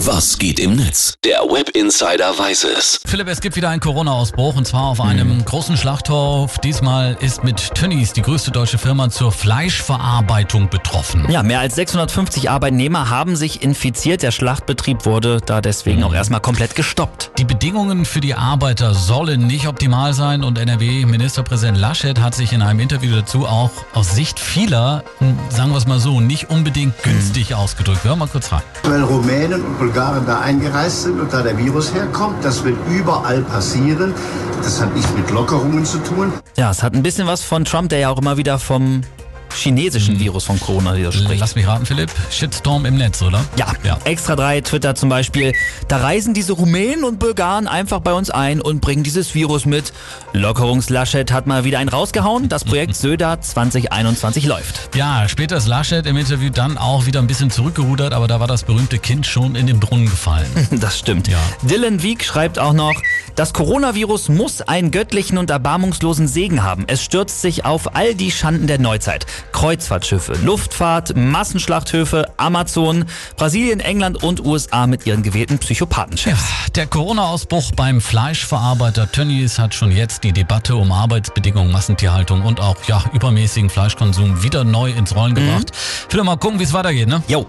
Was geht im Netz? Der Web Insider weiß es. Philipp, es gibt wieder einen Corona-Ausbruch und zwar auf einem großen Schlachthof. Diesmal ist mit Tönnies die größte deutsche Firma zur Fleischverarbeitung betroffen. Ja, mehr als 650 Arbeitnehmer haben sich infiziert. Der Schlachtbetrieb wurde da deswegen auch erstmal komplett gestoppt. Die Bedingungen für die Arbeiter sollen nicht optimal sein und NRW-Ministerpräsident Laschet hat sich in einem Interview dazu auch aus Sicht vieler, sagen wir es mal so, nicht unbedingt günstig ausgedrückt. Hör mal kurz rein. Weil Rumänen und Bulgaren da eingereist sind und da der Virus herkommt, das wird überall passieren. Das hat nichts mit Lockerungen zu tun. Ja, es hat ein bisschen was von Trump, der ja auch immer wieder vom chinesischen Virus von Corona hier spricht. Lass mich raten, Philipp. Shitstorm im Netz, oder? Ja, Ja. Extra 3, Twitter zum Beispiel. Da reisen diese Rumänen und Bulgaren einfach bei uns ein und bringen dieses Virus mit. Lockerungslaschet hat mal wieder einen rausgehauen. Das Projekt Söder 2021 läuft. Ja, später ist Laschet im Interview dann auch wieder ein bisschen zurückgerudert, aber da war das berühmte Kind schon in den Brunnen gefallen. Das stimmt. Ja. Dylan Wieck schreibt auch noch, das Coronavirus muss einen göttlichen und erbarmungslosen Segen haben. Es stürzt sich auf all die Schanden der Neuzeit. Kreuzfahrtschiffe, Luftfahrt, Massenschlachthöfe, Amazon, Brasilien, England und USA mit ihren gewählten Psychopathenchefs. Der Corona-Ausbruch beim Fleischverarbeiter Tönnies hat schon jetzt die Debatte um Arbeitsbedingungen, Massentierhaltung und auch ja, übermäßigen Fleischkonsum wieder neu ins Rollen gebracht. Ich will mal gucken, wie es weitergeht, ne? Jo.